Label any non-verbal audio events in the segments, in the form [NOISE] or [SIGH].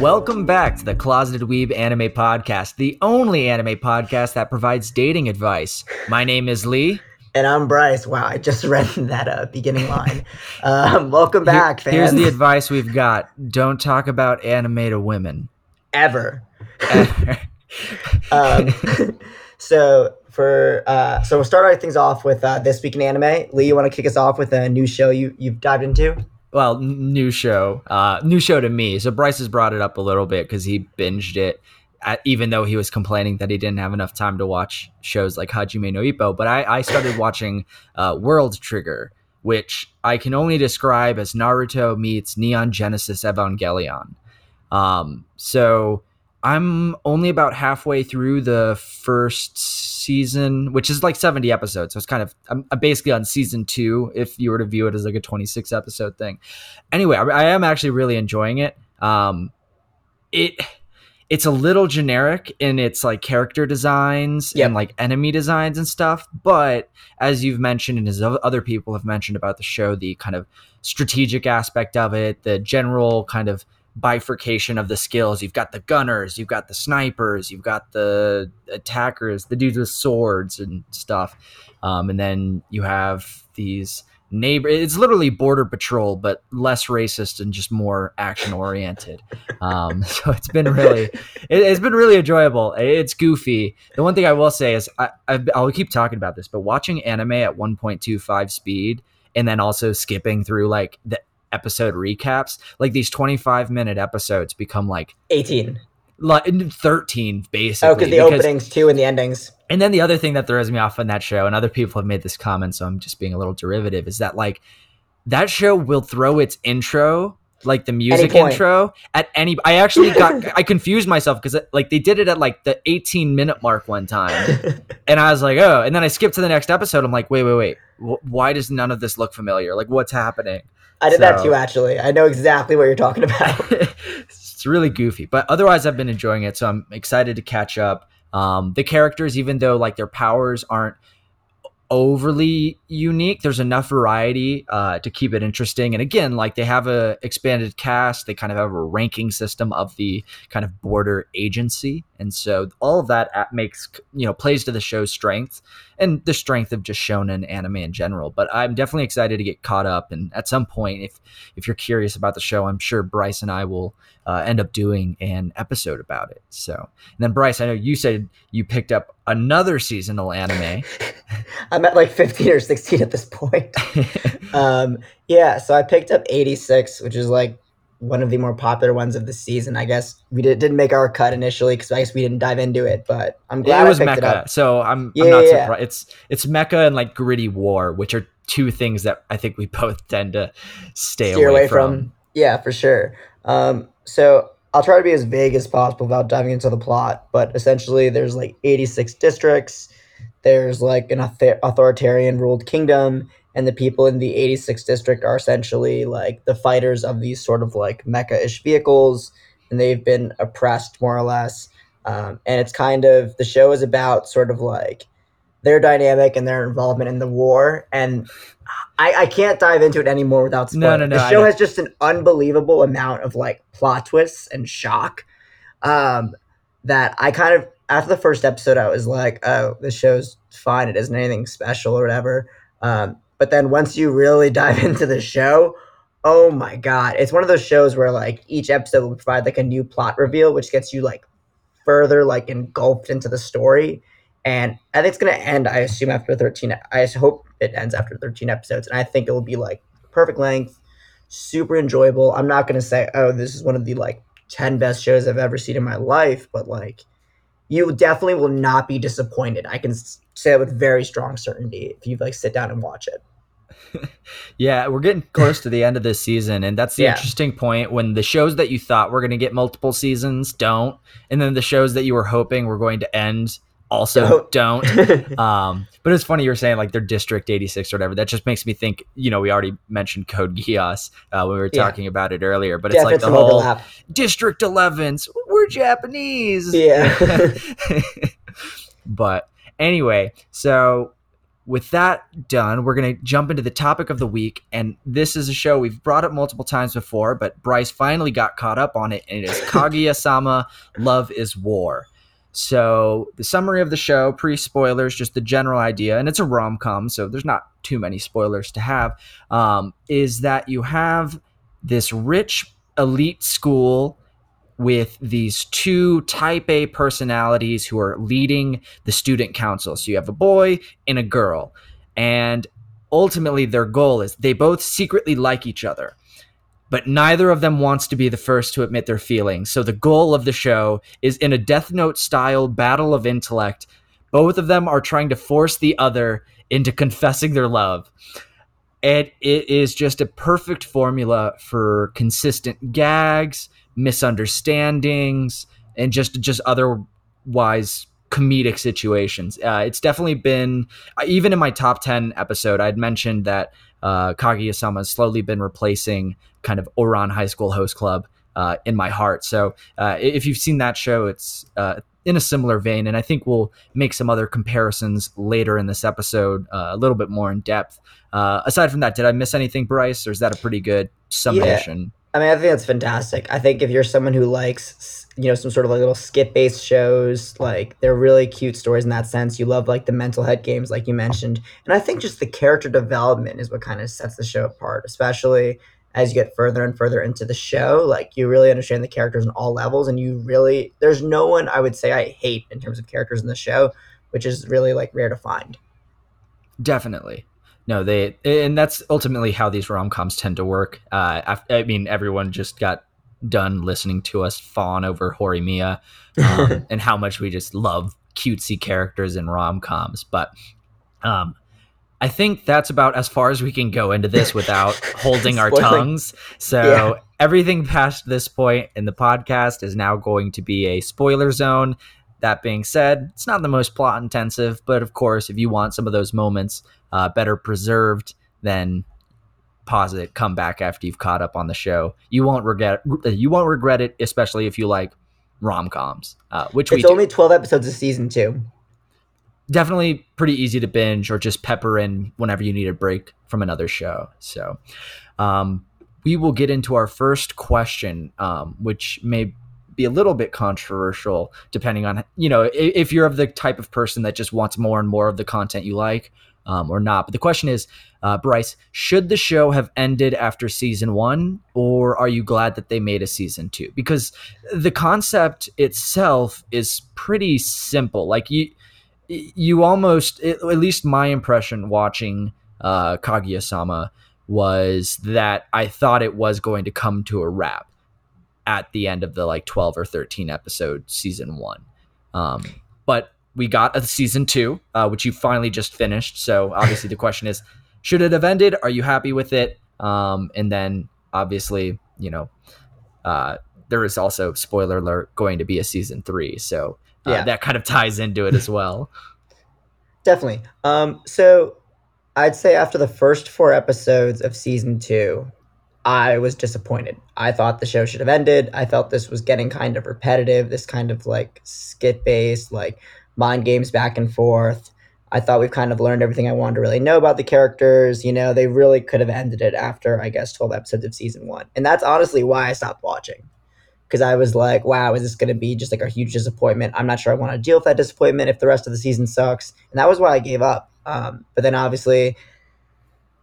Welcome back to the Closeted Weeb Anime Podcast, the only anime podcast that provides dating advice. My name is Lee. And I'm Bryce. Wow, I just [LAUGHS] read that uh, beginning line. [LAUGHS] Um, welcome back, Here- fans. Here's the advice we've got don't talk about anime to women. Ever. [LAUGHS] Um, [LAUGHS] so for uh, so we'll start our things off with uh, this week in anime. Lee, you want to kick us off with a new show you you've dived into? well, new show. Uh, new show to me. So Bryce has brought it up a little bit because he binged it. At, even though he was complaining that he didn't have enough time to watch shows like Hajime no Ippo, but I, I started watching uh, World Trigger, which I can only describe as Naruto meets Neon Genesis Evangelion. Um, so I'm only about halfway through the first season, which is like 70 episodes. So it's kind of, I'm, I'm basically on season two if you were to view it as like a 26 episode thing. Anyway, I, I am actually really enjoying it. Um, it, it's a little generic in its like character designs Yep. and like enemy designs and stuff. But as you've mentioned, and as other people have mentioned about the show, the kind of strategic aspect of it, the general kind of bifurcation of the skills. You've got the gunners, you've got the snipers, you've got the attackers, the dudes with swords and stuff. Um, and then you have these neighbor it's literally border patrol but less racist and just more action oriented [LAUGHS] um [LAUGHS] so it's been really it, it's been really enjoyable it's goofy the one thing i will say is I, I've, i'll keep talking about this but watching anime at 1.25 speed and then also skipping through like the episode recaps like these 25 minute episodes become like 18. like 13 basically Oh, because the openings too and the endings. and then the other thing that throws me off on that show, and other people have made this comment, so I'm just being a little derivative, is that like that show will throw its intro, like the music intro, at any. I actually got [LAUGHS] I confused myself because like they did it at like the 18 minute mark one time, [LAUGHS] and I was like, oh, and then I skipped to the next episode. I'm like, wait, wait, wait, why does none of this look familiar? Like, what's happening? I did that too, actually. I know exactly what you're talking about. [LAUGHS] it's really goofy, but otherwise, I've been enjoying it. So I'm excited to catch up. Um, the characters, even though like their powers aren't overly unique, there's enough variety uh, to keep it interesting. And again, like they have a expanded cast, they kind of have a ranking system of the kind of border agency, and so all of that makes you know plays to the show's strength and the strength of just shonen anime in general. But I'm definitely excited to get caught up. And at some point, if if you're curious about the show, I'm sure Bryce and I will uh, end up doing an episode about it. So, and then Bryce, I know you said you picked up another seasonal anime. [LAUGHS] I'm at like 15 or 16 at this point. [LAUGHS] um, yeah, so I picked up 86, which is like one of the more popular ones of the season. I guess we did, didn't make our cut initially because I guess we didn't dive into it, but I'm glad it was I picked it up. so I'm, Yeah, I'm not yeah, surprised. It's it's mecha and like gritty war, which are two things that I think we [LAUGHS] both tend to stay Steer away, away from. from. Yeah, for sure. Um, so I'll try to be as vague as possible without diving into the plot, but essentially there's like 86 districts. There's like an author- authoritarian ruled kingdom, and the people in the 86th district are essentially like the fighters of these sort of like mecha-ish vehicles, and they've been oppressed more or less. Um, and it's kind of the show is about sort of like their dynamic and their involvement in the war. And I, I can't dive into it anymore without No, spoiling. no, no, The show has just an unbelievable amount of like plot twists and shock. Um, that I kind of after the first episode, I was like, oh, the show's fine. It isn't anything special or whatever. Um, but then once you really [LAUGHS] dive into the show, oh my god, it's one of those shows where like each episode will provide like a new plot reveal, which gets you like further like engulfed into the story. And I think it's gonna end. I assume after thirteen. I hope it ends after thirteen episodes, and I think it will be like perfect length, super enjoyable. I'm not gonna say, oh, this is one of the like ten best shows I've ever seen in my life, but like you definitely will not be disappointed. I can say that with very strong certainty if you like sit down and watch it. [LAUGHS] Yeah, we're getting close to the end of this season, and that's the Yeah. interesting point when the shows that you thought were going to get multiple seasons don't, and then the shows that you were hoping were going to end also don't. [LAUGHS] um, but it's funny you're saying like they're District 86 or whatever. That just makes me think, you know, we already mentioned Code Geass uh, when we were Yeah. talking about it earlier, but yeah, it's like there's the whole overlap. District 11s. We're we're Japanese. Yeah. [LAUGHS] but anyway, so with that done, we're going to jump into the topic of the week. And this is a show we've brought up multiple times before, but Bryce finally got caught up on it, and it is [LAUGHS] Kaguya sama Love is War. So, the summary of the show, pre spoilers, just the general idea, and it's a rom com, so there's not too many spoilers to have, um, is that you have this rich elite school with these two type A personalities who are leading the student council. So you have a boy and a girl. And ultimately, their goal is they both secretly like each other, but neither of them wants to be the first to admit their feelings. So the goal of the show is in a Death Note style battle of intellect. Both of them are trying to force the other into confessing their love. And it is just a perfect formula for consistent gags misunderstandings and just just otherwise comedic situations. Uh, it's definitely been even in my top ten episode. I'd mentioned that uh, Kaguya-sama has slowly been replacing kind of Ouran High School Host Club uh, in my heart. So uh, if you've seen that show, it's uh, in a similar vein, and I think we'll make some other comparisons later in this episode, uh, a little bit more in depth. Uh, aside from that, did I miss anything, Bryce, or is that a pretty good summation? I mean, I think that's fantastic. I think if you're someone who likes, you know, some sort of like little skit based shows, like they're really cute stories in that sense. You love like the mental head games, like you mentioned. And I think just the character development is what kind of sets the show apart, especially as you get further and further into the show. Like you really understand the characters on all levels, and you really, there's no one I would say I hate in terms of characters in the show, which is really like rare to find. Definitely no, they and that's ultimately how these rom coms tend to work. Uh, I, I, mean, everyone just got done listening to us fawn over Horimiya [LAUGHS] um, and how much we just love cutesy characters in rom coms, but um, I think that's about as far as we can go into this without [LAUGHS] holding our tongues. So yeah. everything past this point in the podcast is now going to be a spoiler zone. That being said, it's not the most plot intensive, but of course, if you want some of those moments uh, better preserved, then pause it, come back after you've caught up on the show. You won't regret you won't regret it, especially if you like rom coms, uh, which it's only twelve episodes of season two. Definitely pretty easy to binge or just pepper in whenever you need a break from another show. So, um, we will get into our first question, um, which may be a little bit controversial depending on you know if, if you're of the type of person that just wants more and more of the content you like um, or not. But the question is, uh, Bryce, should the show have ended after season one, or are you glad that they made a season two? Because the concept itself is pretty simple. Like you, you almost, at least my impression watching uh, Kaguya-sama was that I thought it was going to come to a wrap at the end of the like 12 or 13 episode season one. Um, but we got a season two, uh, which you finally just finished. So obviously the question is, should it have ended? Are you happy with it? Um, and then obviously, you know, uh, there is also spoiler alert going to be a season three. So uh, yeah. that kind of ties into it as well. [LAUGHS] Definitely. Um, so I'd say after the first four episodes of season two, I was disappointed. I thought the show should have ended. I felt this was getting kind of repetitive, this kind of like skit based, like mind games back and forth. I thought we've kind of learned everything I wanted to really know about the characters. You know, they really could have ended it after, I guess, 12 episodes of season one. And that's honestly why I stopped watching. Because I was like, wow, is this going to be just like a huge disappointment? I'm not sure I want to deal with that disappointment if the rest of the season sucks. And that was why I gave up. Um, but then obviously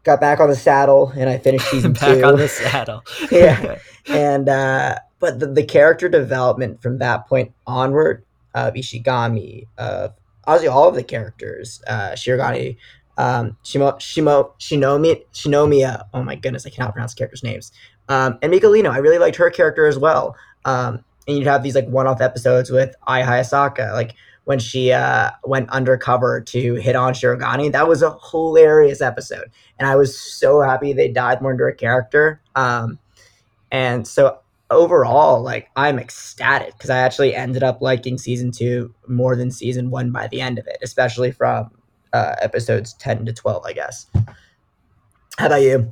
got back on the saddle and I finished [LAUGHS] season back two. on the saddle. [LAUGHS] yeah. [LAUGHS] And, uh, but the, the character development from that point onward of Ishigami, of honestly all of the characters, uh, Shirogane, um, Shimo, Shimo, Shinomi, Shinomiya. Oh my goodness, I cannot pronounce characters' names. Um, and Mikolino, I really liked her character as well. Um, and you'd have these like one-off episodes with Ai Hayasaka, like when she uh, went undercover to hit on Shirogane. That was a hilarious episode, and I was so happy they died more into a character. Um, and so overall, like I'm ecstatic because I actually ended up liking season two more than season one by the end of it, especially from uh, episodes ten to twelve, I guess. How about you?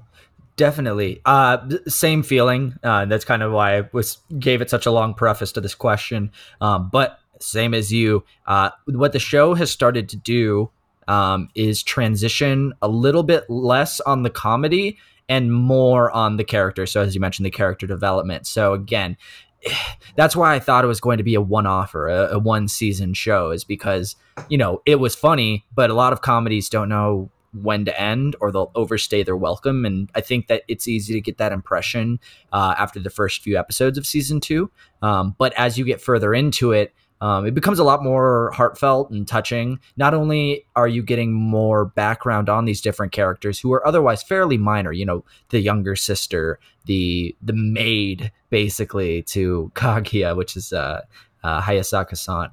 Definitely. Uh, same feeling. Uh, that's kind of why I was gave it such a long preface to this question. Um, but same as you, uh, what the show has started to do um, is transition a little bit less on the comedy and more on the character. So as you mentioned, the character development. So again, [SIGHS] that's why I thought it was going to be a one-off or a, a one season show is because you know it was funny, but a lot of comedies don't know when to end or they'll overstay their welcome. And I think that it's easy to get that impression uh, after the first few episodes of season two. Um, but as you get further into it, um, it becomes a lot more heartfelt and touching. Not only are you getting more background on these different characters who are otherwise fairly minor, you know, the younger sister, the the maid, basically to [LAUGHS] Kaguya, which is uh, uh, Hayasaka-san,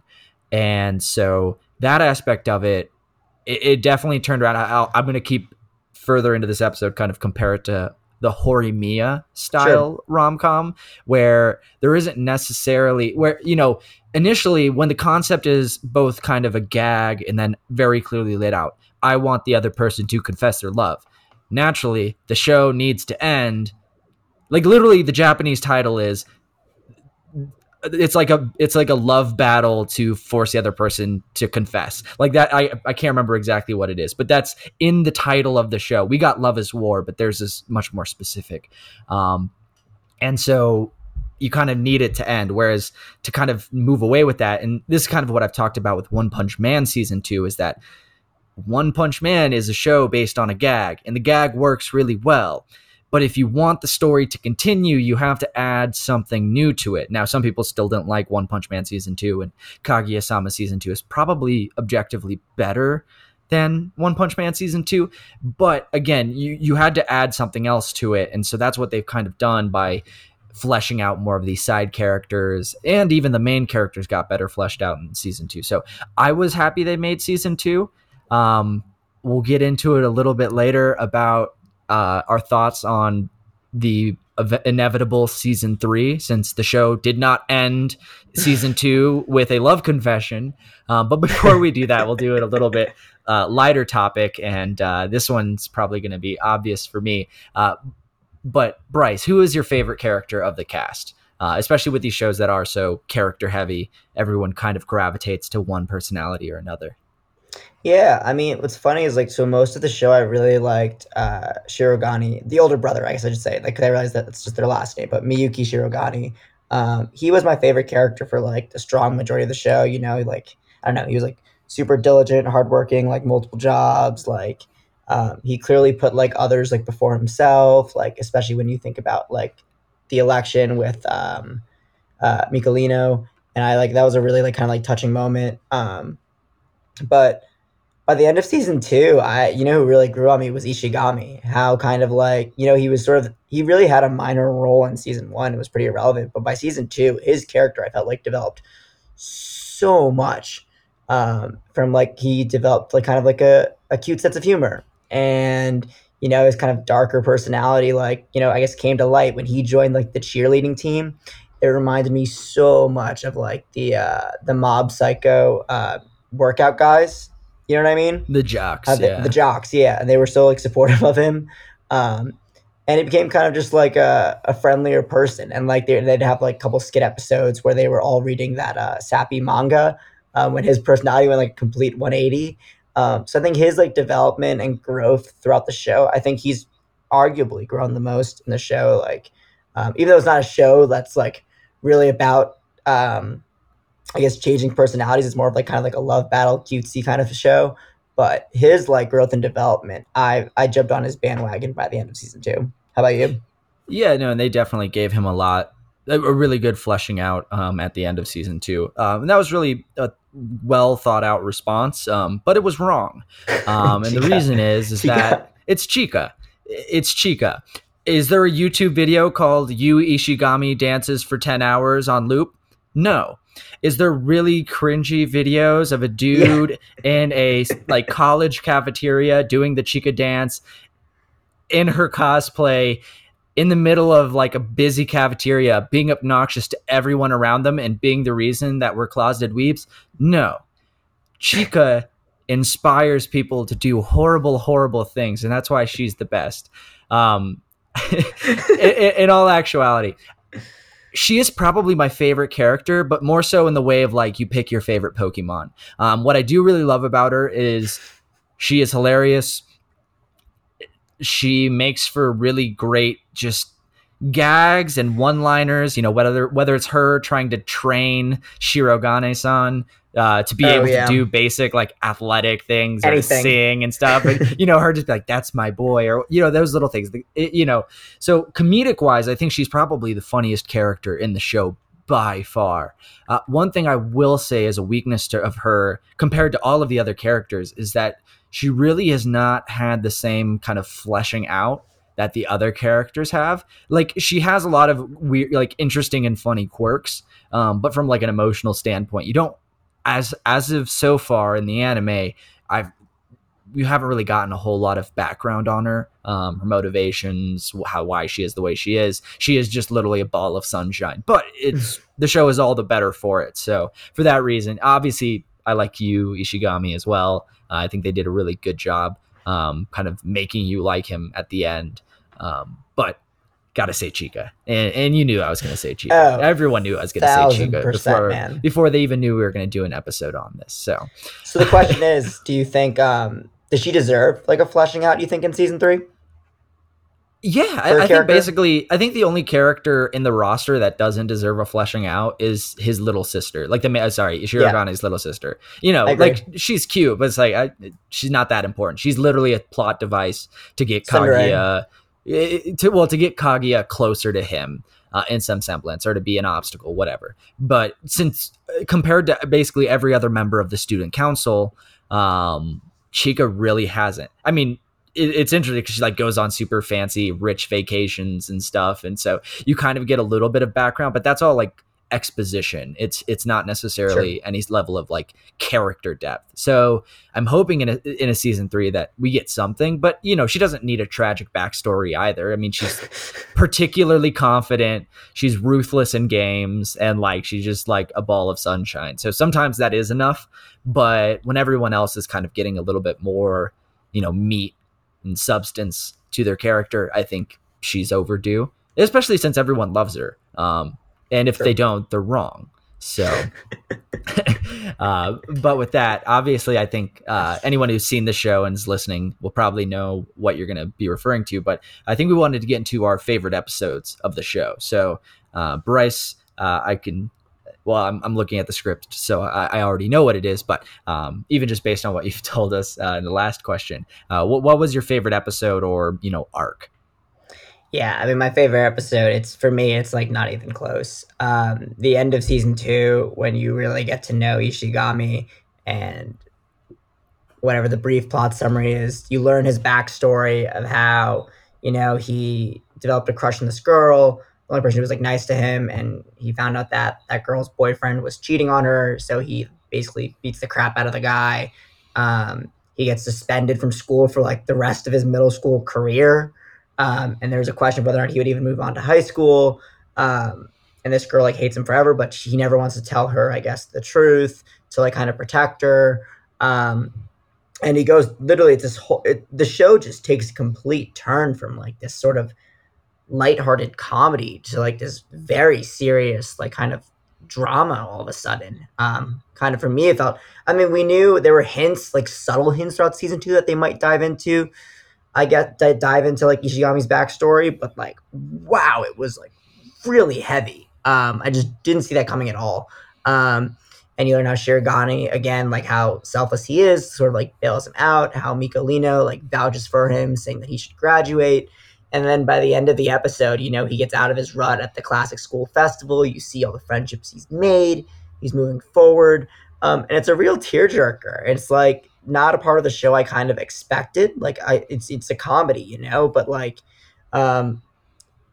and so that aspect of it it, it definitely turned around. I, am going to keep further into this episode, kind of compare it to the Horimiya style sure. rom com, where there isn't necessarily where you know initially when the concept is both kind of a gag and then very clearly laid out. I want the other person to confess their love. Naturally, the show needs to end. Like literally, the Japanese title is it's like a it's like a love battle to force the other person to confess like that i i can't remember exactly what it is but that's in the title of the show we got love is war but there's this much more specific um and so you kind of need it to end whereas to kind of move away with that and this is kind of what i've talked about with one punch man season two is that one punch man is a show based on a gag and the gag works really well but if you want the story to continue, you have to add something new to it. Now, some people still didn't like One Punch Man season two, and Kaguya Sama season two is probably objectively better than One Punch Man season two. But again, you you had to add something else to it, and so that's what they've kind of done by fleshing out more of these side characters, and even the main characters got better fleshed out in season two. So I was happy they made season two. Um, we'll get into it a little bit later about uh, our thoughts on the inevitable season three, since the show did not end season two [LAUGHS] with a love confession. Um, but before we do that, we'll do it a little bit uh, lighter topic, and uh, this one's probably going to be obvious for me. But Bryce, who is your favorite character of the cast? Uh, especially with these shows that are so character heavy, everyone kind of gravitates to one personality or another. Yeah, I mean, what's funny is like, so most of the show, I really liked uh, the older brother, I guess I should say. Like, cause I realized that it's just their last name, but Miyuki Shirogane. Um, he was my favorite character for like the strong majority of the show. You know, like I don't know, he was like super diligent, hardworking, like multiple jobs. Like um, he clearly put like others like before himself. Like especially when you think about like the election with um, uh, Mikolino, and I like that was a really like kind of like touching moment. Um, but by the end of season two, I you know who really grew on me was Ishigami. How kind of like you know he was sort of he really had a minor role in season one. It was pretty irrelevant, but by season two, his character I felt like developed so much. Um, from like he developed like kind of like a, a cute sense of humor, and you know his kind of darker personality. Like you know I guess came to light when he joined like the cheerleading team. It reminded me so much of like the uh, the mob psycho uh, workout guys you know what I mean? The jocks, uh, the, yeah. The jocks, yeah. And they were so like supportive of him. Um, and it became kind of just like a, a friendlier person. And like they'd have like a couple skit episodes where they were all reading that uh, sappy manga um, when his personality went like complete 180. Um, so I think his like development and growth throughout the show, I think he's arguably grown the most in the show. Like, um, even though it's not a show that's like really about um, I guess changing personalities is more of like kind of like a love battle cutesy kind of show. But his like growth and development, I I jumped on his bandwagon by the end of season two. How about you? Yeah, no, and they definitely gave him a lot, a really good fleshing out um, at the end of season two, um, and that was really a well thought out response. Um, but it was wrong, [LAUGHS] um, and the reason is is Chika. that it's Chika. it's Chika. Is there a YouTube video called "Yu Ishigami dances for ten hours on loop"? No is there really cringy videos of a dude yeah. [LAUGHS] in a like college cafeteria doing the Chika dance in her cosplay in the middle of like a busy cafeteria being obnoxious to everyone around them and being the reason that we're closeted weebs? No. Chika inspires people to do horrible, horrible things, and that's why she's the best. Um, [LAUGHS] in, in all actuality, she is probably my favorite character, but more so in the way of like you pick your favorite Pokemon. Um, what I do really love about her is she is hilarious. She makes for really great just gags and one-liners. You know, whether whether it's her trying to train Shirogane-san uh, to be Oh, able yeah. to do basic like athletic things or sing and stuff, and [LAUGHS] you know, her just be like that's my boy, or you know, those little things. It- you know, so comedic wise, I think she's probably the funniest character in the show by far. Uh, one thing I will say as a weakness to, of her compared to all of the other characters is that she really has not had the same kind of fleshing out that the other characters have. Like she has a lot of weird, like interesting and funny quirks, um, but from like an emotional standpoint, you don't as as of so far in the anime, I've you haven't really gotten a whole lot of background on her, um, her motivations, how why she is the way she is. She is just literally a ball of sunshine. But it's [LAUGHS] the show is all the better for it. So for that reason, obviously, I like Yu Ishigami as well. Uh, I think they did a really good job, um, kind of making you like him at the end. Um, but gotta say Chika, and, and you knew I was gonna say Chika. Oh, Everyone knew I was gonna say Chika before man. before they even knew we were gonna do an episode on this. So So the question is, do you think um does she deserve like a fleshing out? Do You think in season three? Yeah, I, I think basically, I think the only character in the roster that doesn't deserve a fleshing out is his little sister, like the ma- sorry, Shirogane's little sister. You know, like she's cute, but it's like I, she's not that important. She's literally a plot device to get. Kaguya, eh, to well, to get Kaguya closer to him uh, in some semblance, or to be an obstacle, whatever. But since uh, compared to basically every other member of the student council, um, Chica really hasn't. I mean, it, it's interesting because she like goes on super fancy, rich vacations and stuff, and so you kind of get a little bit of background, but that's all like exposition. It's it's not necessarily any level of like character depth. So I'm hoping in a in a season three that we get something, but you know she doesn't need a tragic backstory either. I mean she's [LAUGHS] particularly confident. She's ruthless in games, and like she's just like a ball of sunshine. So sometimes that is enough, but when everyone else is kind of getting a little bit more, you know, meat and substance to their character, I think she's overdue. Especially since everyone loves her. Um, and if Sure. they don't, they're wrong. So, [LAUGHS] uh, but with that, obviously, I think uh, anyone who's seen the show and is listening will probably know what you're going to be referring to. But I think we wanted to get into our favorite episodes of the show. So, uh, Bryce, uh, I can. Well, I'm, I'm looking at the script, so I, I already know what it is. But um, even just based on what [LAUGHS] you've told us uh, in the last question, uh, what, what was your favorite episode or you know arc? Yeah, I mean, my favorite episode. It's for me. It's like not even close. Um, the end of season two, when you really get to know Ishigami and whatever the brief plot summary is, you learn his backstory of how you know he developed a crush on this girl. Only person who was like nice to him, and he found out that that girl's boyfriend was cheating on her. So he basically beats the crap out of the guy. Um, he gets suspended from school for like the rest of his middle school career. Um, and there's a question of whether or not he would even move on to high school. Um, and this girl like hates him forever, but he never wants to tell her, I guess, the truth to like kind of protect her. Um, and he goes literally, it's this whole. It, the show just takes a complete turn from like this sort of lighthearted comedy to like this very serious, like kind of drama all of a sudden. Um, kind of for me, it felt. I mean, we knew there were hints, like subtle hints throughout season two that they might dive into. I get to dive into like Ishigami's backstory, but like, wow, it was like really heavy. Um, I just didn't see that coming at all. Um, and you learn how Shirogane, again, like how selfless he is, sort of like bails him out, how Mikolino like vouches for him, saying that he should graduate. And then by the end of the episode, you know, he gets out of his rut at the classic school festival. You see all the friendships he's made. He's moving forward. Um, and it's a real tearjerker. It's like not a part of the show I kind of expected. Like I it's it's a comedy, you know, but like um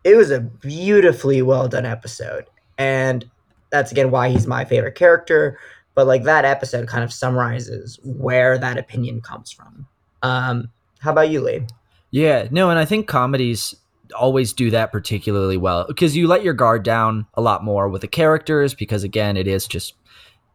it was a beautifully well done episode. And that's again why he's my favorite character. But like that episode kind of summarizes where that opinion comes from. Um, how about you, Lee? Yeah, no, and I think comedies always do that particularly well because you let your guard down a lot more with the characters because again, it is just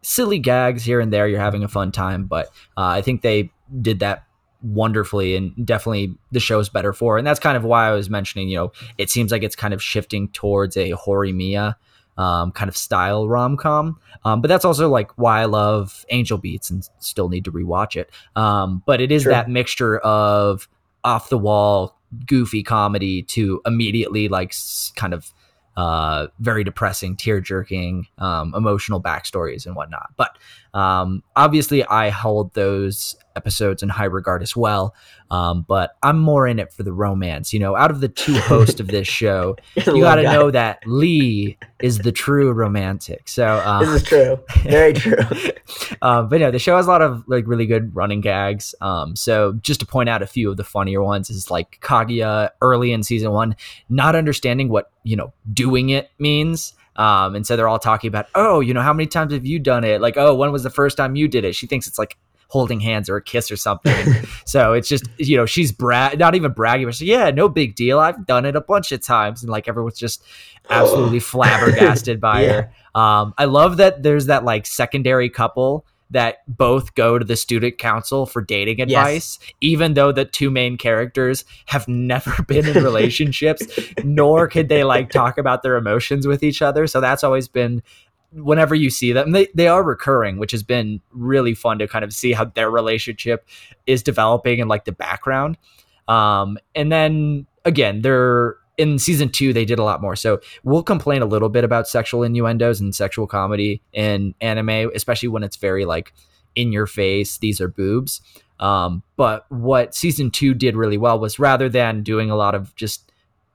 silly gags here and there. You're having a fun time, but uh, I think they did that wonderfully and definitely the show's better for. And that's kind of why I was mentioning, you know, it seems like it's kind of shifting towards a Horimiya um, kind of style rom com. Um, but that's also like why I love Angel Beats and still need to rewatch it. Um, but it is sure. that mixture of off the wall, goofy comedy to immediately like kind of uh, very depressing, tear jerking, um, emotional backstories and whatnot. But um, obviously, I hold those episodes in high regard as well. Um, but I'm more in it for the romance. You know, out of the two hosts of this show, [LAUGHS] you got to know that Lee is the true romantic. So um, this is true, [LAUGHS] very true. [LAUGHS] um, but yeah, the show has a lot of like really good running gags. Um, so just to point out a few of the funnier ones is like Kaguya early in season one, not understanding what you know doing it means. Um, and so they're all talking about, oh, you know, how many times have you done it? Like, oh, when was the first time you did it? She thinks it's like holding hands or a kiss or something. [LAUGHS] so it's just, you know, she's bra- not even bragging, but she's, yeah, no big deal. I've done it a bunch of times. And like everyone's just [SIGHS] absolutely flabbergasted by yeah. her. Um, I love that there's that like secondary couple that both go to the student council for dating advice, yes. even though the two main characters have [LAUGHS] never been in relationships, [LAUGHS] nor could they like talk about their emotions with each other. So that's always been whenever you see them, they, they are recurring, which has been really fun to kind of see how their relationship is developing in like the background. Um, and then again, they're in season two, they did a lot more. So we'll complain a little bit about sexual innuendos and sexual comedy in anime, especially when it's very like in your face, these are boobs. Um, but what season two did really well was rather than doing a lot of just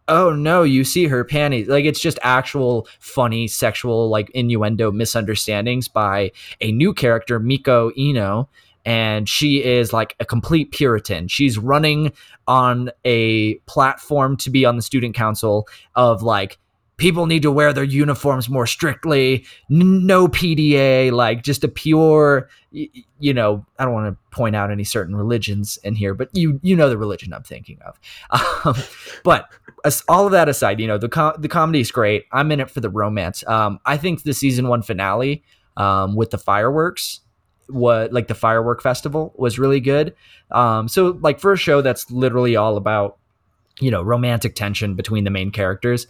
oh no, you see her panties. Like it's just actual funny sexual like innuendo misunderstandings by a new character, Miko Iino. And she is like a complete Puritan. She's running on a platform to be on the student council of like, people need to wear their uniforms more strictly. No pda like just a pure you know i don't want to point out any certain religions in here but you you know the religion i'm thinking of. [LAUGHS] Um, but as, all of that aside you know the com- the comedy is great. I'm in it for the romance. Um, i think the season one finale um, with the fireworks what like the firework festival was really good. Um, so like for a show that's literally all about you know romantic tension between the main characters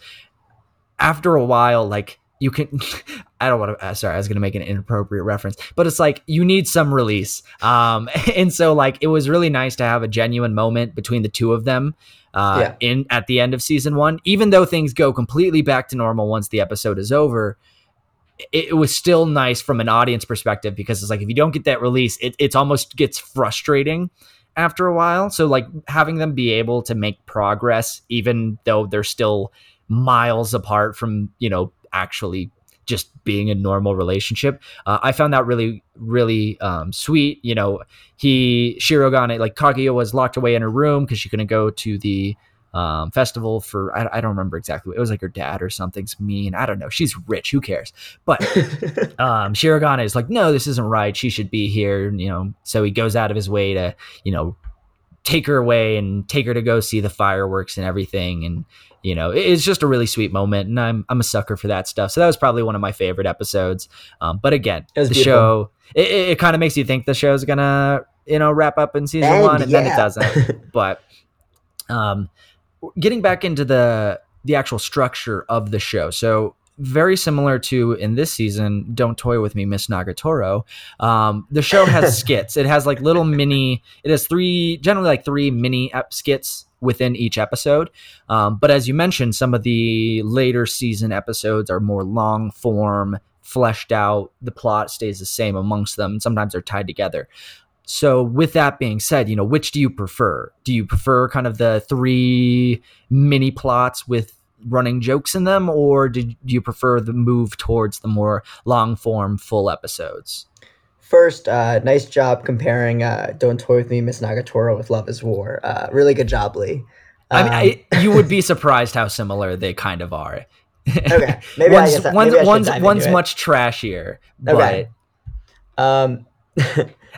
after a while, like you can [LAUGHS] i don't want to uh, sorry i was going to make an inappropriate reference but it's like you need some release. Um [LAUGHS] and so like it was really nice to have a genuine moment between the two of them uh yeah. in at the end of season one. Even though things go completely back to normal once the episode is over it, it was still nice from an audience perspective because it's like if you don't get that release it it's almost gets frustrating after a while. So like having them be able to make progress even though they're still miles apart from you know actually just being a normal relationship. Uh, I found that really, really um, sweet. You know, he Shirogane like Kaguya was locked away in her room because she couldn't go to the um, festival for I, I, don't remember exactly. It was like her dad or something's mean. I don't know. She's rich. Who cares? But [LAUGHS] um, Shirogane is like, no, this isn't right. She should be here. You know, so he goes out of his way to you know take her away and take her to go see the fireworks and everything and you know it's just a really sweet moment and i'm i'm a sucker for that stuff so that was probably one of my favorite episodes um, but again the beautiful. show it, it, kind of makes you think the show's gonna you know wrap up in season and one and yeah. then it doesn't [LAUGHS] but um getting back into the the actual structure of the show so very similar to in this season don't toy with me miss nagatoro um, the show has [LAUGHS] skits it has like little mini it has three generally like three mini skits within each episode. Um, but as you mentioned, some of the later season episodes are more long form, fleshed out. The plot stays the same amongst them. Sometimes they're tied together. So, with that being said, you know, which do you prefer? Do you prefer kind of the three mini plots with running jokes in them, or do you prefer the move towards the more long form, full episodes? First, uh, nice job comparing uh, "Don't Toy with Me, Miss Nagatoro" with "Love Is War." Uh, really good job, Lee. Um, I mean, I, um, you would be [LAUGHS] surprised how similar they kind of are. okay, maybe one's, [LAUGHS] I one's, maybe one's, one's much trashier. Okay. Um, [LAUGHS]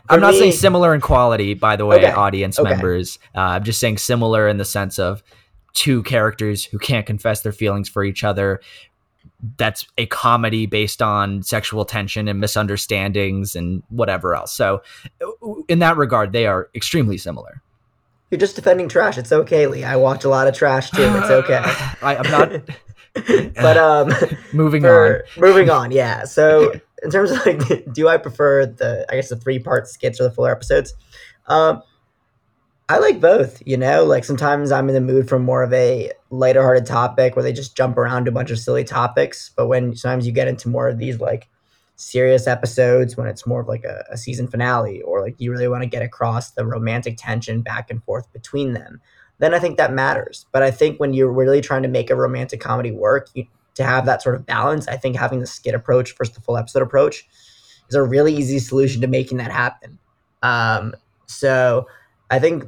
I'm not me, saying similar in quality, by the way, okay. audience okay. members. Uh, I'm just saying similar in the sense of two characters who can't confess their feelings for each other, that's a comedy based on sexual tension and misunderstandings and whatever else. So, in that regard, they are extremely similar. You're just defending trash. It's okay, Lee. I watch a lot of trash too. It's [SIGHS] okay. I, I'm not. [LAUGHS] but um, [LAUGHS] moving for, on. moving on. Yeah. [LAUGHS] So in terms of like, do I prefer the I guess the three part skits or the fuller episodes? Um, I like both. You know, like sometimes I'm in the mood for more of a lighter hearted topic where they just jump around to a bunch of silly topics. But when sometimes you get into more of these like serious episodes when it's more of like a, a season finale or like you really want to get across the romantic tension back and forth between them then i think that matters but i think when you're really trying to make a romantic comedy work you, to have that sort of balance i think having the skit approach versus the full episode approach is a really easy solution to making that happen um, so i think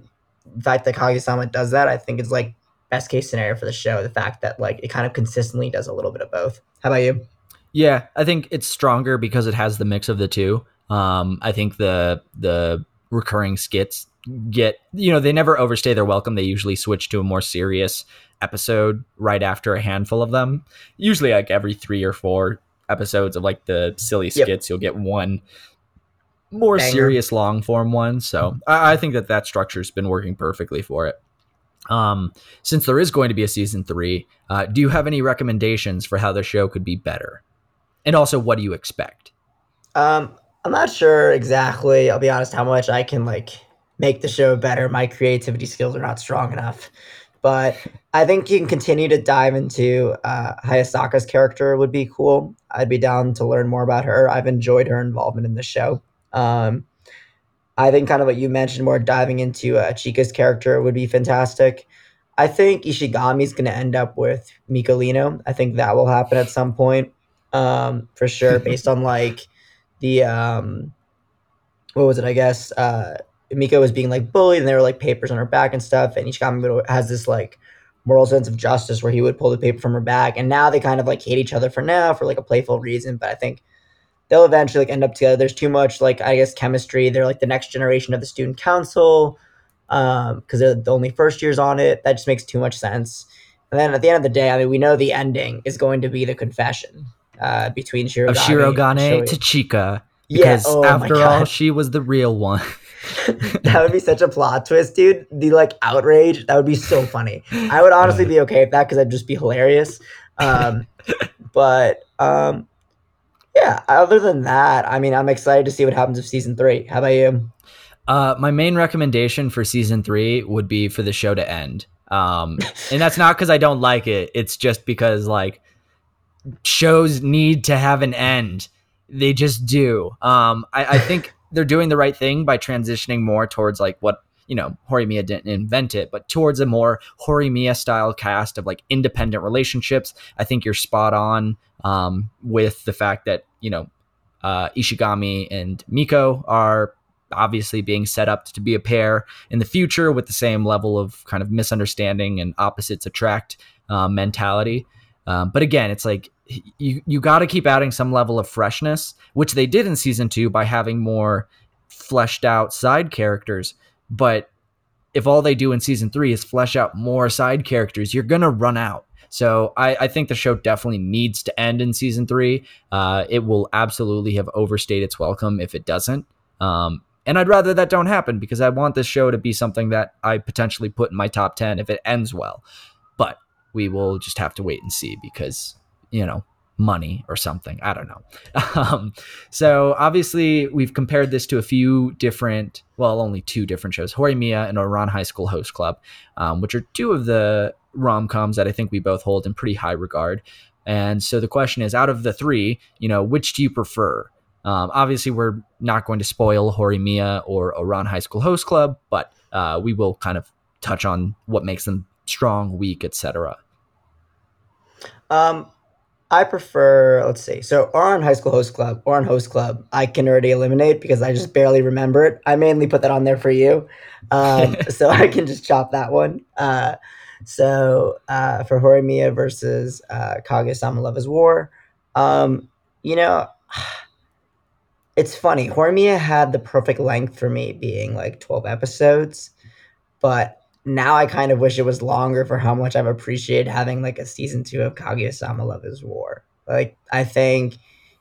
the fact that kaguya-sama does that i think is like best case scenario for the show the fact that like it kind of consistently does a little bit of both how about you yeah, I think it's stronger because it has the mix of the two. Um, I think the the recurring skits get you know they never overstay their welcome. They usually switch to a more serious episode right after a handful of them. Usually like every three or four episodes of like the silly skits, yep. you'll get one more Banger. serious long form ones. So I, I think that that structure's been working perfectly for it. Um, since there is going to be a season three, uh, do you have any recommendations for how the show could be better? And also, what do you expect? Um, I'm not sure exactly. I'll be honest, how much I can like make the show better. My creativity skills are not strong enough, but I think you can continue to dive into uh, Hayasaka's character would be cool. I'd be down to learn more about her. I've enjoyed her involvement in the show. Um, I think kind of what you mentioned, more diving into uh, Chika's character would be fantastic. I think Ishigami's going to end up with Mikolino. I think that will happen at some point um, for sure, [LAUGHS] based on like the um, what was it? I guess uh, Miko was being like bullied, and there were like papers on her back and stuff, and Ishigami has this like moral sense of justice where he would pull the paper from her back, and now they kind of like hate each other for now for like a playful reason, but I think they'll eventually like end up together. There's too much like I guess chemistry. They're like the next generation of the student council um because they're the only first years on it. That just makes too much sense. And then at the end of the day, I mean, we know the ending is going to be the confession uh, between Shirogane, of Shirogane to Chika. Because yeah, oh after all, she was the real one. [LAUGHS] [LAUGHS] that would be such a plot twist, dude. The like outrage, that would be so funny. I would honestly be okay with that because that'd just be hilarious. Um, [LAUGHS] but um, yeah, other than that, I mean, I'm excited to see what happens with season three. How about you? Uh, my main recommendation for season three would be for the show to end. Um, and that's not because I don't like it. It's just because like shows need to have an end. They just do. Um, I, I think they're doing the right thing by transitioning more towards like what you know Horimiya didn't invent it, but towards a more Horimiya style cast of like independent relationships. I think you're spot on um, with the fact that you know uh, Ishigami and Miko are obviously being set up to be a pair in the future with the same level of kind of misunderstanding and opposites attract uh, mentality. Um, but again, it's like you you got to keep adding some level of freshness, which they did in season two by having more fleshed out side characters. But if all they do in season three is flesh out more side characters, you're gonna run out. So I, I think the show definitely needs to end in season three. Uh, it will absolutely have overstayed its welcome if it doesn't. Um, and I'd rather that don't happen because I want this show to be something that I potentially put in my top 10 if it ends well. But we will just have to wait and see because you know money or something. I don't know. [LAUGHS] Um, so obviously we've compared this to a few different well only two different shows. Horimiya and Ouran high school host club um, which are two of the rom-coms that i think we both hold in pretty high regard. And so the question is out of the three you know which do you prefer? Um, obviously we're not going to spoil Horimiya or Ouran high school host club but uh, we will kind of touch on what makes them strong weak etc um, I prefer, let's see. So, Ouran High School Host Club, Ouran Host Club, I can already eliminate because I just barely remember it. I mainly put that on there for you. Um, [LAUGHS] so, I can just chop that one. Uh, so, uh, for Horimiya versus uh, Kaguya-sama Love is War, um, you know, [SIGHS] it's funny. Horimiya had the perfect length for me being like 12 episodes, but now I kind of wish it was longer for how much I've appreciated having like a season two of Kaguya-sama Love is War. Like I think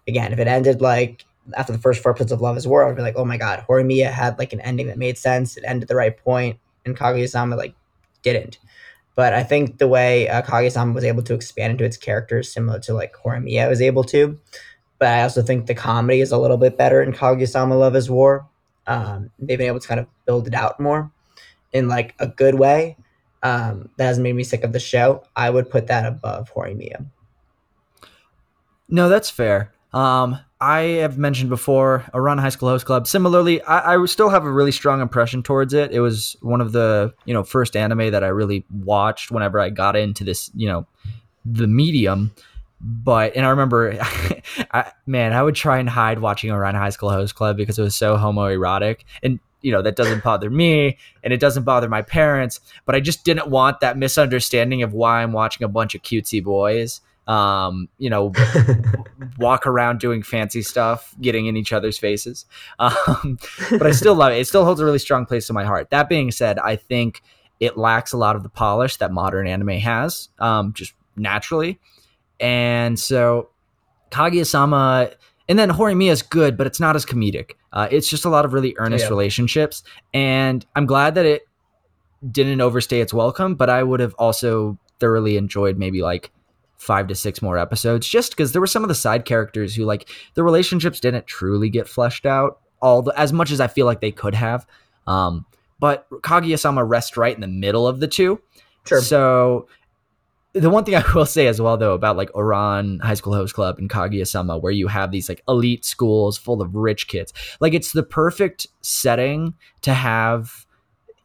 again, if it ended like after the first four episodes of Love is War, I'd be like, oh my god, Horimiya had like an ending that made sense. It ended at the right and Kaguya-sama like didn't. But I think the way uh, Kaguya-sama was able to expand into its characters, similar to like Horimiya was able to. But I also think the comedy is a little bit better in Kaguya-sama Love is War. Um, they've been able to kind of build it out more in like a good way. Um, that hasn't made me sick of the show. I would put that above Horimiya. No, that's fair. Um, I have mentioned before Ouran High School Host Club. Similarly, I, I still have a really strong impression towards it. It was one of the you know first anime that I really watched whenever I got into this you know the medium. But and I remember, [LAUGHS] I, man, I would try and hide watching Ouran High School Host Club because it was so homoerotic, and you know that doesn't bother me and it doesn't bother my parents. But I just didn't want that misunderstanding of why I'm watching a bunch of cutesy boys um, you know, [LAUGHS] walk around doing fancy stuff, getting in each other's faces. Um, but I still love it. It still holds a really strong place in my heart. That being said, I think it lacks a lot of the polish that modern anime has, um, just naturally. And so Kaguya-sama, and then Horimiya is good, but it's not as comedic. Uh, it's just a lot of really earnest yeah. relationships, and I'm glad that it didn't overstay its welcome. But I would have also thoroughly enjoyed maybe like five to six more episodes just because there were some of the side characters who like the relationships didn't truly get fleshed out all the, as much as I feel like they could have. Um, but Kaguya-sama rests right in the middle of the two. Sure. So the one thing I [LAUGHS] will say as well though about like Ouran High School Host Club and Kaguya-sama where you have these like elite schools full of rich kids. Like it's the perfect setting to have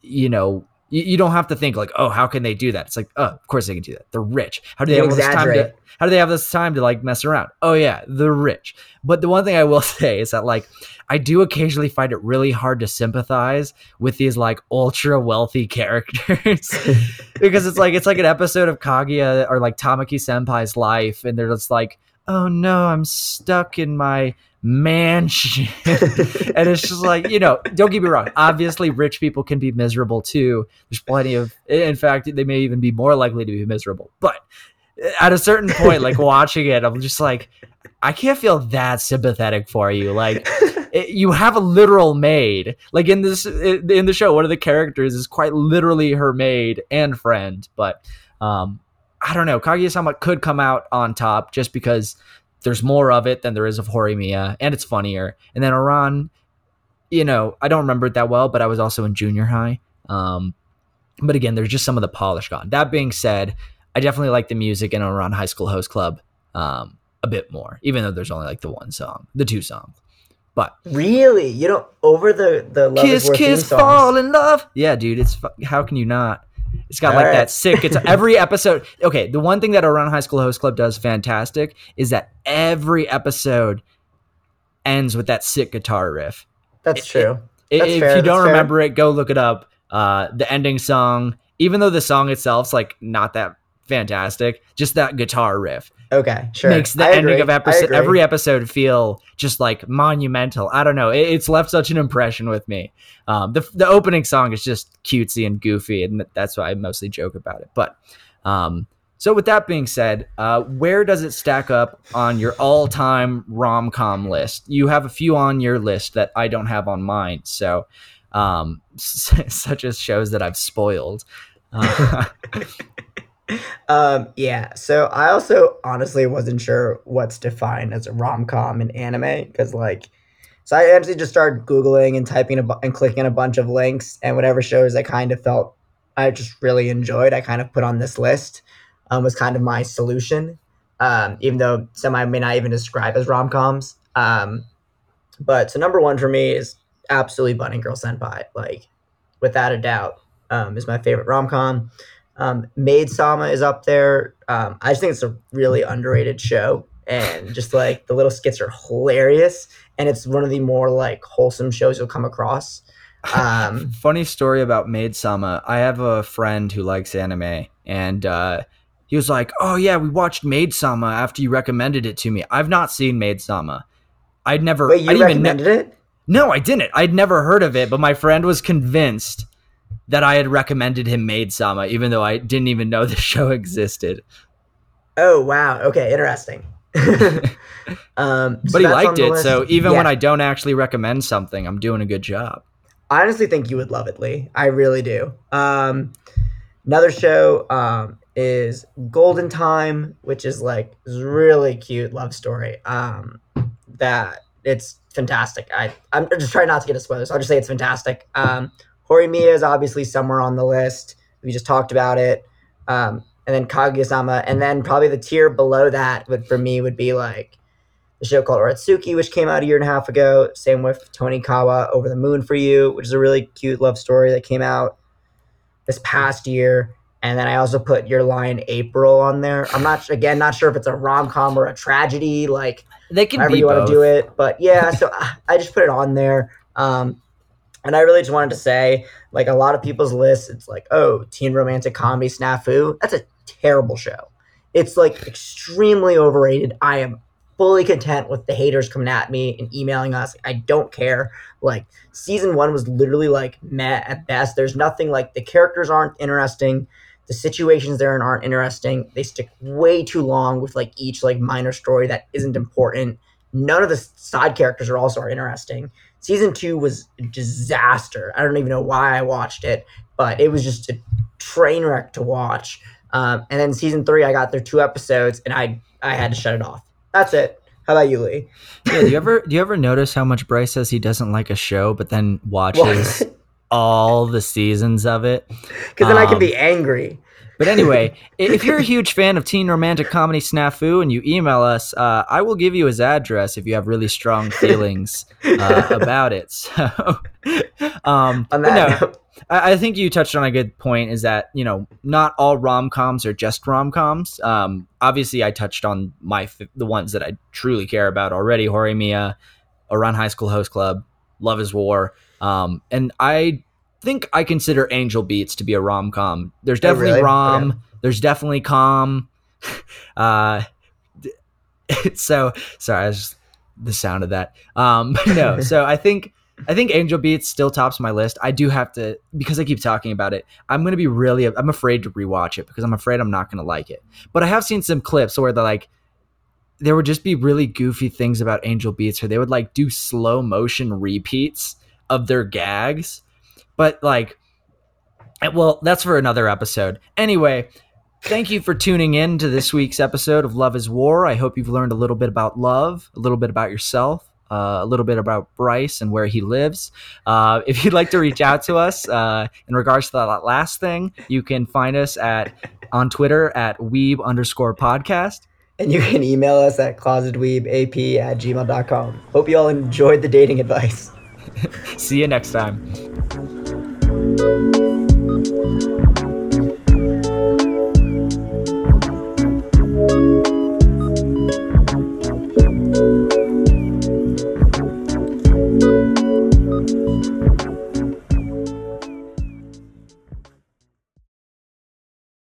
you know you, you, don't have to think like, oh, how can they do that? It's like, oh, of course they can do that. They're rich. How do they have this time to? How do they have this time to like mess around? Oh yeah, they're rich. But the one thing I will [LAUGHS] say is that like, I do occasionally find it really hard to sympathize with these like ultra wealthy [LAUGHS] characters [LAUGHS] because it's like it's like an episode of Kaguya or like Tamaki Senpai's life, and they're just like, oh no, I'm stuck in my mansion. [LAUGHS] and it's just like, you know, don't get me wrong. Obviously, rich people can be miserable too. There's plenty of, in fact, they may even be more likely to be miserable. But at a certain point, like watching it, I'm just like, I can't feel that sympathetic for you. Like, you have a literal maid. Like in this, in the show, one of the characters is quite literally her maid and friend. But, um, I don't know. Kaguya-sama could come out on top just because there's more of it than there is of Horimiya, and it's funnier. And then Ouran, you know, I don't remember it that well, but I was also in junior high. Um, but again, there's just some of the polish gone. That being said, I definitely like the music in Ouran High School Host Club um, a bit more, even though there's only like the one song, the two songs. But really, you know, over the the love kiss, kiss, fall in love. Yeah, dude, it's how can you not? It's got All like right. that sick. It's every episode. Okay, the one thing that Ouran High School Host Club does fantastic is that every episode ends with that sick guitar riff. That's it, true. It, That's if fair. you don't That's remember fair. it, go look it up. Uh, the ending song, even though the song itself's like not that fantastic, just that guitar riff. Okay, sure. Makes the I ending agree. of episode every episode feel just like monumental. I don't know. It, it's left such an impression with me. Um, the the opening song is just cutesy and goofy, and that's why I mostly joke about it. But um, so with that being said, uh, where does it stack up on your all-time rom-com list? You have a few on your list that I don't have on mine. So um, [LAUGHS] such as shows that I've spoiled. Uh, [LAUGHS] [LAUGHS] um, yeah. So I also honestly wasn't sure what's defined as a rom com in anime because, like, so I actually just started googling and typing bu- and clicking a bunch of links, and whatever shows I kind of felt I just really enjoyed, I kind of put on this list. Um, was kind of my solution, um, even though some I may not even describe as rom coms. Um, but so number one for me is absolutely Bunny Girl Senpai, like without a doubt, um, is my favorite rom com. Um, Maid Sama is up there. Um, I just think it's a really underrated show, and just like the little skits are hilarious, and it's one of the more like wholesome shows you'll come across. Um, [LAUGHS] Funny story about Maid Sama. I have a friend who likes anime, and uh, he was like, "Oh yeah, we watched Maid Sama after you recommended it to me. I've not seen Maid Sama. I'd never. Wait, you I recommended it? No, I didn't. I'd never heard of it, but my friend was convinced that I had recommended him Maid Sama, even though I didn't even know [LAUGHS] the show existed. Oh wow! Okay, interesting. [LAUGHS] um, so but he liked it, so even yeah. when I don't actually recommend something, I'm doing a good job. I honestly think you would love it, Lee. I really do. Um, another show um, is Golden Time, which is like is really cute love story. Um, that it's fantastic. I I'm just trying not to get a spoiler, so I'll just say it's fantastic. Um, Horimiya is obviously somewhere on the list. We just talked about it. Um, and then Kaguya-sama, and then probably the tier below that would for me would be like the show called Oretsuki, which came out a year and a half ago. Same with Tonikawa, Over the Moon for You, which is a really cute love story that came out this past year. And then I also put Your Lie April on there. I'm not again not sure if it's a rom com or a tragedy, like They can however be you want to do it. But yeah, so I- [LAUGHS] I just put it on there. Um, and I really just wanted to say, like a lot of people's lists, it's like, oh, teen romantic comedy snafu. That's a terrible show. It's like extremely overrated. I am fully content with the haters coming at me and emailing us. I don't care. Like season one was literally like meh at best. There's nothing like the characters aren't interesting. The situations they're in aren't interesting. They stick way too long with like each like minor story that isn't important. None of the side characters are also are interesting. Season two was a disaster. I don't even know why I watched it, but it was just a train wreck to watch. Um, and then season three, I got there two episodes, and I I had to shut it off. That's it. How about you, Lee? yeah, do you ever do you ever notice how much Bryce says he doesn't like a show, but then watches all the seasons of it? [LAUGHS] Because then I can Um, be angry. But anyway, [LAUGHS] if you're a huge fan of teen romantic comedy snafu and you email us, uh, I will give you his address if you have really strong [LAUGHS] feelings uh, about it. So, [LAUGHS] um, no, I, I think you touched on a good point. Is that you know not all rom coms are just rom coms. Um, obviously, I touched on my the ones that I truly care about already: Horimiya, Ouran High School Host Club, Love Is War, um, and I think I consider Angel Beats to be a rom com. There's Oh, definitely really? rom. Okay. There's definitely com. [LAUGHS] uh, [LAUGHS] so sorry, I was just the sound of that. Um, [LAUGHS] no, so I think I think Angel Beats still tops my list. I do have to because I keep talking about it. I'm gonna be really. I'm afraid to rewatch it because I'm afraid I'm not gonna like it. But I have seen some clips where they're like, there would just be really goofy things about Angel Beats, where they would like do slow motion repeats of their gags. But like, eh, well, that's for another episode. Anyway, thank you for tuning in to this week's episode of Love is War. I hope you've learned a little bit about love, a little bit about yourself, uh, a little bit about Bryce and where he lives. Uh, [LAUGHS] if you'd like to reach out to us uh, in regards to that last thing, you can find us at on Twitter at weeb underscore podcast. and you can email us at closetweebap at gmail.com. Hope you all enjoyed the dating advice. [LAUGHS] See you next time.